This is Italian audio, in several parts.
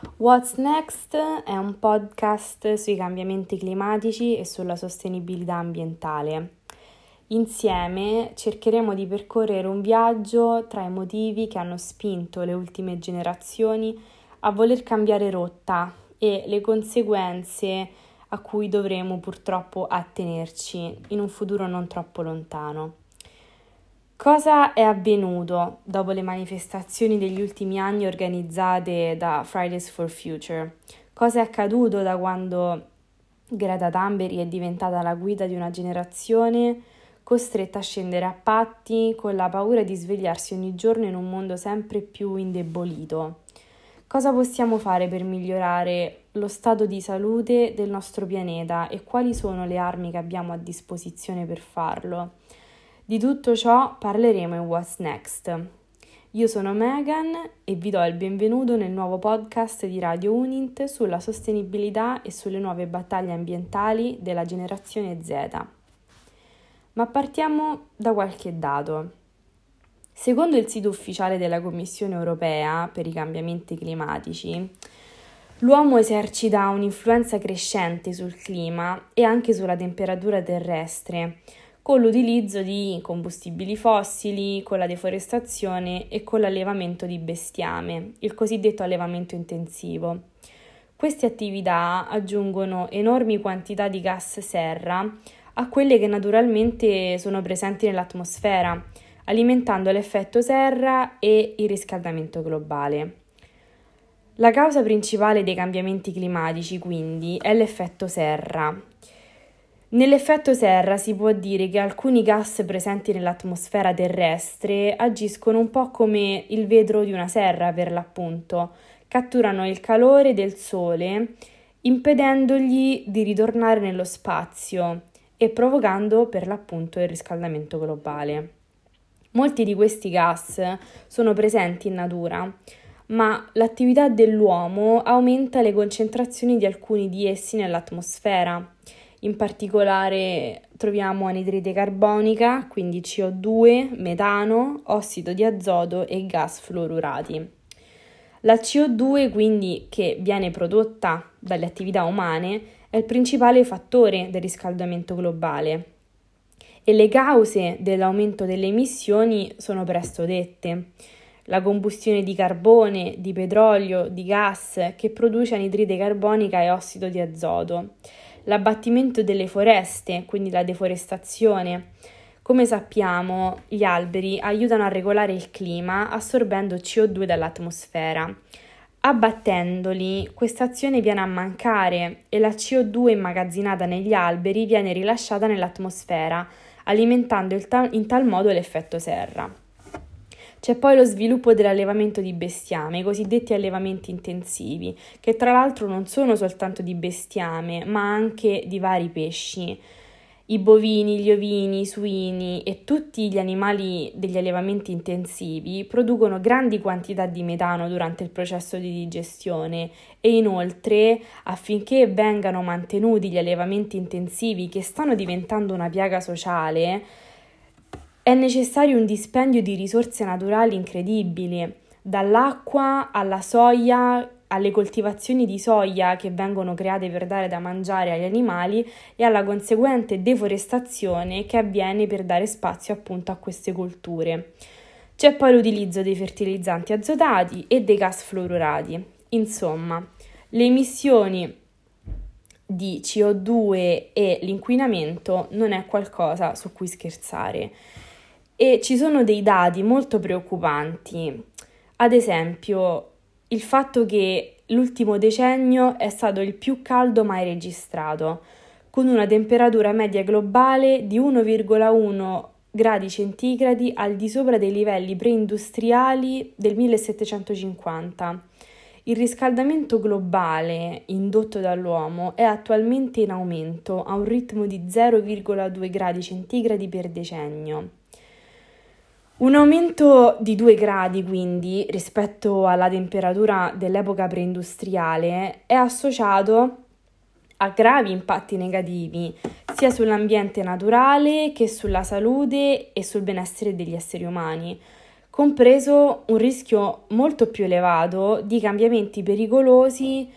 What's Next è un podcast sui cambiamenti climatici e sulla sostenibilità ambientale. Insieme cercheremo di percorrere un viaggio tra i motivi che hanno spinto le ultime generazioni a voler cambiare rotta e le conseguenze a cui dovremo purtroppo attenerci in un futuro non troppo lontano. Cosa è avvenuto dopo le manifestazioni degli ultimi anni organizzate da Fridays for Future? Cosa è accaduto da quando Greta Thunberg è diventata la guida di una generazione costretta a scendere a patti con la paura di svegliarsi ogni giorno in un mondo sempre più indebolito? Cosa possiamo fare per migliorare lo stato di salute del nostro pianeta e quali sono le armi che abbiamo a disposizione per farlo? Di tutto ciò parleremo in What's Next. Io sono Megan e vi do il benvenuto nel nuovo podcast di Radio Unint sulla sostenibilità e sulle nuove battaglie ambientali della generazione Z. Ma partiamo da qualche dato. Secondo il sito ufficiale della Commissione europea per i cambiamenti climatici, l'uomo esercita un'influenza crescente sul clima e anche sulla temperatura terrestre con l'utilizzo di combustibili fossili, con la deforestazione e con l'allevamento di bestiame, il cosiddetto allevamento intensivo. Queste attività aggiungono enormi quantità di gas serra a quelle che naturalmente sono presenti nell'atmosfera, alimentando l'effetto serra e il riscaldamento globale. La causa principale dei cambiamenti climatici, quindi, è l'effetto serra, Nell'effetto serra si può dire che alcuni gas presenti nell'atmosfera terrestre agiscono un po' come il vetro di una serra per l'appunto, catturano il calore del Sole impedendogli di ritornare nello spazio e provocando per l'appunto il riscaldamento globale. Molti di questi gas sono presenti in natura, ma l'attività dell'uomo aumenta le concentrazioni di alcuni di essi nell'atmosfera in particolare troviamo anidride carbonica, quindi CO2, metano, ossido di azoto e gas fluorurati. La CO2, quindi, che viene prodotta dalle attività umane, è il principale fattore del riscaldamento globale e le cause dell'aumento delle emissioni sono presto dette. La combustione di carbone, di petrolio, di gas che produce anidride carbonica e ossido di azoto l'abbattimento delle foreste, quindi la deforestazione. Come sappiamo, gli alberi aiutano a regolare il clima assorbendo CO2 dall'atmosfera. Abbattendoli, questa azione viene a mancare e la CO2 immagazzinata negli alberi viene rilasciata nell'atmosfera, alimentando in tal modo l'effetto serra. C'è poi lo sviluppo dell'allevamento di bestiame, i cosiddetti allevamenti intensivi, che tra l'altro non sono soltanto di bestiame, ma anche di vari pesci. I bovini, gli ovini, i suini e tutti gli animali degli allevamenti intensivi producono grandi quantità di metano durante il processo di digestione e inoltre affinché vengano mantenuti gli allevamenti intensivi che stanno diventando una piaga sociale, è necessario un dispendio di risorse naturali incredibili, dall'acqua alla soia, alle coltivazioni di soia che vengono create per dare da mangiare agli animali e alla conseguente deforestazione che avviene per dare spazio appunto a queste colture. C'è poi l'utilizzo dei fertilizzanti azotati e dei gas fluorurati. Insomma, le emissioni di CO2 e l'inquinamento non è qualcosa su cui scherzare e ci sono dei dati molto preoccupanti. Ad esempio, il fatto che l'ultimo decennio è stato il più caldo mai registrato, con una temperatura media globale di 1,1 gradi centigradi al di sopra dei livelli preindustriali del 1750. Il riscaldamento globale indotto dall'uomo è attualmente in aumento a un ritmo di 0,2 gradi centigradi per decennio. Un aumento di 2 gradi, quindi, rispetto alla temperatura dell'epoca preindustriale, è associato a gravi impatti negativi sia sull'ambiente naturale che sulla salute e sul benessere degli esseri umani, compreso un rischio molto più elevato di cambiamenti pericolosi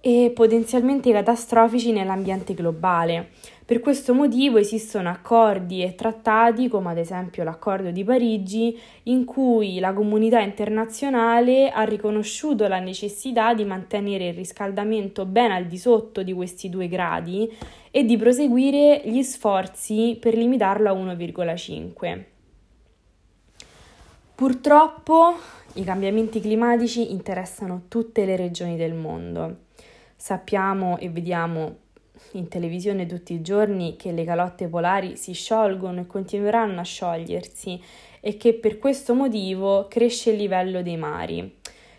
e potenzialmente catastrofici nell'ambiente globale. Per questo motivo esistono accordi e trattati, come ad esempio l'accordo di Parigi, in cui la comunità internazionale ha riconosciuto la necessità di mantenere il riscaldamento ben al di sotto di questi due gradi e di proseguire gli sforzi per limitarlo a 1,5. Purtroppo i cambiamenti climatici interessano tutte le regioni del mondo. Sappiamo e vediamo in televisione tutti i giorni che le calotte polari si sciolgono e continueranno a sciogliersi e che per questo motivo cresce il livello dei mari.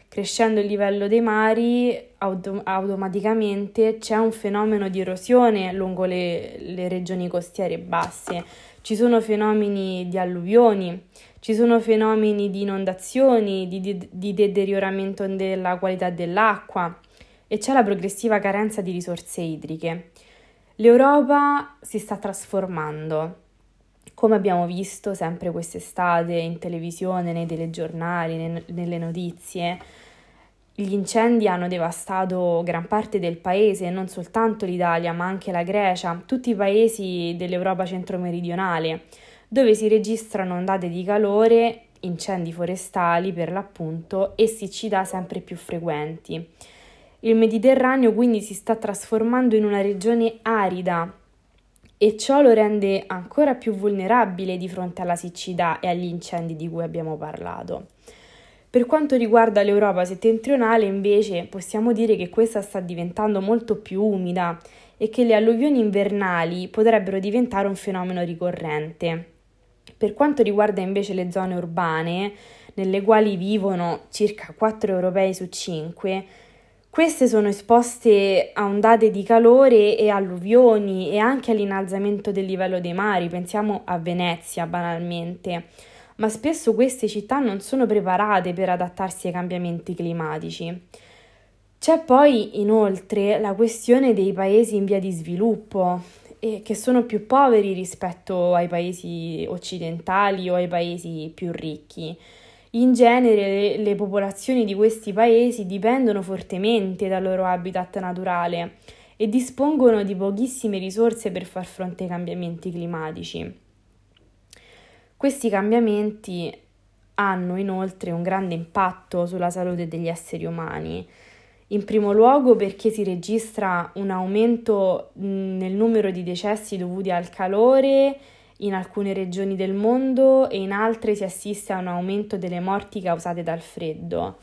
Crescendo il livello dei mari, autom- automaticamente c'è un fenomeno di erosione lungo le, le regioni costiere basse, ci sono fenomeni di alluvioni, ci sono fenomeni di inondazioni, di, di, di deterioramento della qualità dell'acqua e c'è la progressiva carenza di risorse idriche. L'Europa si sta trasformando. Come abbiamo visto sempre quest'estate in televisione, nei telegiornali, nelle notizie, gli incendi hanno devastato gran parte del paese, non soltanto l'Italia, ma anche la Grecia, tutti i paesi dell'Europa centro-meridionale dove si registrano ondate di calore, incendi forestali per l'appunto e siccità sempre più frequenti. Il Mediterraneo quindi si sta trasformando in una regione arida e ciò lo rende ancora più vulnerabile di fronte alla siccità e agli incendi di cui abbiamo parlato. Per quanto riguarda l'Europa settentrionale, invece, possiamo dire che questa sta diventando molto più umida e che le alluvioni invernali potrebbero diventare un fenomeno ricorrente. Per quanto riguarda invece le zone urbane, nelle quali vivono circa 4 europei su 5, queste sono esposte a ondate di calore e alluvioni e anche all'innalzamento del livello dei mari, pensiamo a Venezia banalmente, ma spesso queste città non sono preparate per adattarsi ai cambiamenti climatici. C'è poi inoltre la questione dei paesi in via di sviluppo, e che sono più poveri rispetto ai paesi occidentali o ai paesi più ricchi. In genere le, popolazioni di questi paesi dipendono fortemente dal loro habitat naturale e dispongono di pochissime risorse per far fronte ai cambiamenti climatici. Questi cambiamenti hanno inoltre un grande impatto sulla salute degli esseri umani in primo luogo perché si registra un aumento nel numero di decessi dovuti al calore in alcune regioni del mondo e in altre si assiste a un aumento delle morti causate dal freddo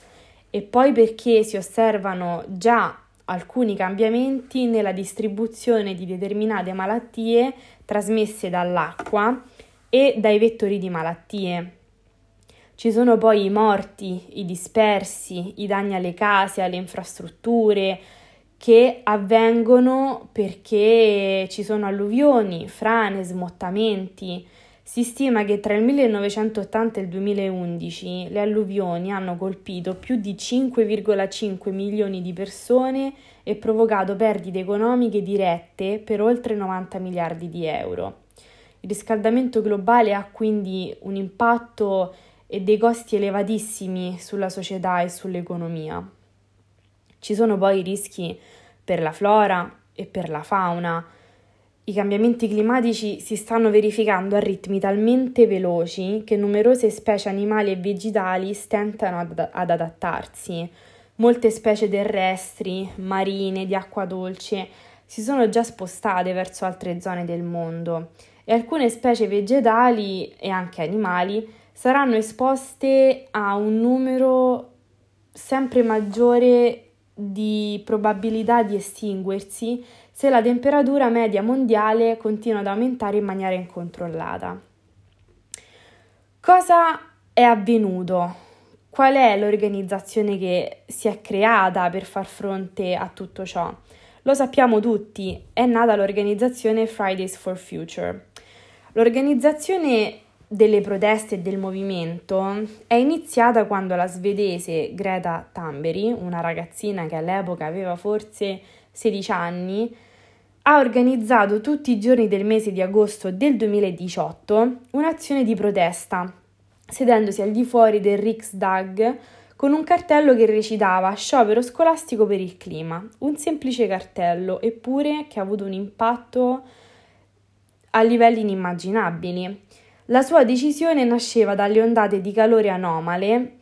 e poi perché si osservano già alcuni cambiamenti nella distribuzione di determinate malattie trasmesse dall'acqua e dai vettori di malattie. Ci sono poi i morti, i dispersi, i danni alle case, alle infrastrutture che avvengono perché ci sono alluvioni, frane, smottamenti. Si stima che tra il 1980 e il 2011 le alluvioni hanno colpito più di 5,5 milioni di persone e provocato perdite economiche dirette per oltre 90 miliardi di euro. Il riscaldamento globale ha quindi un impatto e dei costi elevatissimi sulla società e sull'economia. Ci sono poi rischi per la flora e per la fauna. I cambiamenti climatici si stanno verificando a ritmi talmente veloci che numerose specie animali e vegetali stentano ad, ad adattarsi. Molte specie terrestri, marine, di acqua dolce si sono già spostate verso altre zone del mondo e alcune specie vegetali e anche animali saranno esposte a un numero sempre maggiore di probabilità di estinguersi se la temperatura media mondiale continua ad aumentare in maniera incontrollata. Cosa è avvenuto? Qual è l'organizzazione che si è creata per far fronte a tutto ciò? Lo sappiamo tutti, è nata l'organizzazione Fridays for Future. L'organizzazione delle proteste e del movimento è iniziata quando la svedese Greta Thunberg, una ragazzina che all'epoca aveva forse 16 anni, ha organizzato tutti i giorni del mese di agosto del 2018 un'azione di protesta sedendosi al di fuori del Riksdag con un cartello che recitava Sciopero scolastico per il clima, un semplice cartello, eppure che ha avuto un impatto a livelli inimmaginabili. La sua decisione nasceva dalle ondate di calore anomale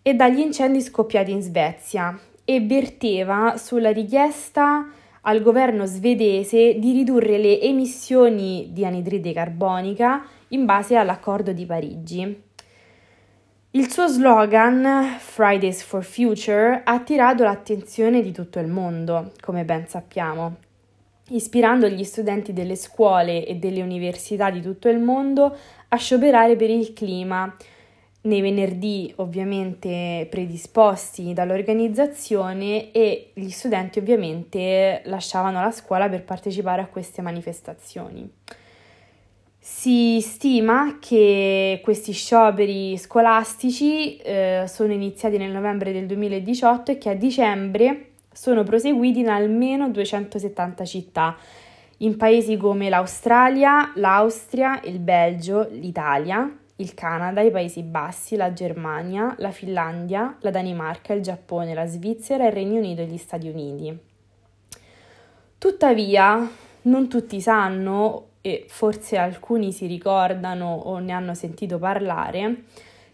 e dagli incendi scoppiati in Svezia e verteva sulla richiesta al governo svedese di ridurre le emissioni di anidride carbonica in base all'accordo di Parigi. Il suo slogan Fridays for Future ha attirato l'attenzione di tutto il mondo, come ben sappiamo, ispirando gli studenti delle scuole e delle università di tutto il mondo a scioperare per il clima, nei venerdì ovviamente predisposti dall'organizzazione e gli studenti ovviamente lasciavano la scuola per partecipare a queste manifestazioni. Si stima che questi scioperi scolastici eh, sono iniziati nel novembre del 2018 e che a dicembre sono proseguiti in almeno 270 città, in paesi come l'Australia, l'Austria, il Belgio, l'Italia, il Canada, i Paesi Bassi, la Germania, la Finlandia, la Danimarca, il Giappone, la Svizzera, il Regno Unito e gli Stati Uniti. Tuttavia, non tutti sanno e forse alcuni si ricordano o ne hanno sentito parlare,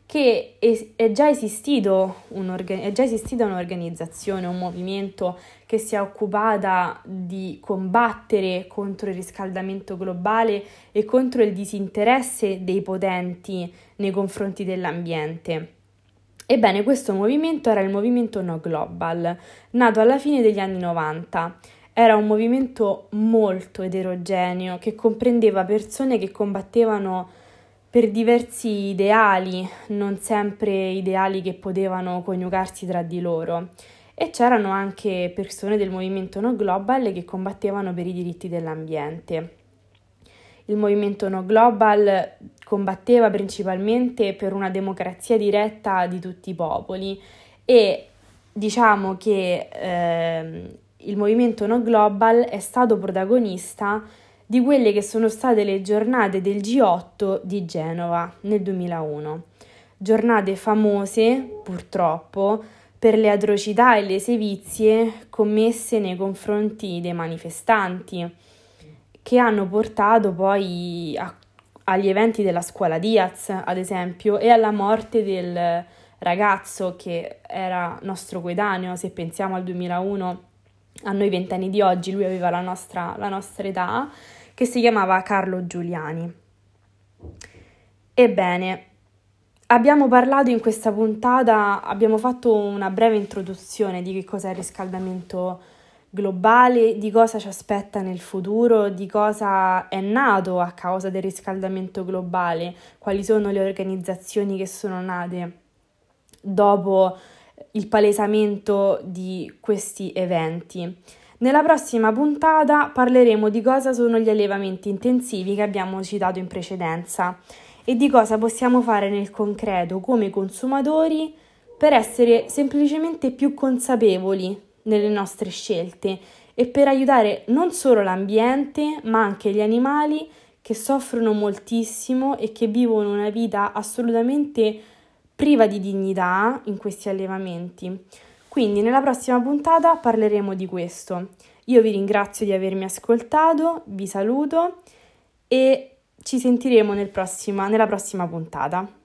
che è già, è già esistita un'organizzazione, un movimento che si è occupata di combattere contro il riscaldamento globale e contro il disinteresse dei potenti nei confronti dell'ambiente. Ebbene, questo movimento era il movimento No Global, nato alla fine degli anni 90 era un movimento molto eterogeneo che comprendeva persone che combattevano per diversi ideali, non sempre ideali che potevano coniugarsi tra di loro. E c'erano anche persone del movimento No Global che combattevano per i diritti dell'ambiente. Il movimento No Global combatteva principalmente per una democrazia diretta di tutti i popoli e diciamo che eh, il movimento No Global è stato protagonista di quelle che sono state le giornate del G8 di Genova nel 2001. Giornate famose, purtroppo, per le atrocità e le sevizie commesse nei confronti dei manifestanti, che hanno portato poi a, agli eventi della scuola Diaz, ad esempio, e alla morte del ragazzo che era nostro coetaneo, se pensiamo al 2001 a noi vent'anni di oggi, lui aveva la nostra, la nostra età, che si chiamava Carlo Giuliani. Ebbene, abbiamo parlato in questa puntata, abbiamo fatto una breve introduzione di che cos'è il riscaldamento globale, di cosa ci aspetta nel futuro, di cosa è nato a causa del riscaldamento globale, quali sono le organizzazioni che sono nate dopo il palesamento di questi eventi. Nella prossima puntata parleremo di cosa sono gli allevamenti intensivi che abbiamo citato in precedenza e di cosa possiamo fare nel concreto come consumatori per essere semplicemente più consapevoli nelle nostre scelte e per aiutare non solo l'ambiente ma anche gli animali che soffrono moltissimo e che vivono una vita assolutamente priva di dignità in questi allevamenti. Quindi nella prossima puntata parleremo di questo. Io vi ringrazio di avermi ascoltato, vi saluto e ci sentiremo nel prossima, nella prossima puntata.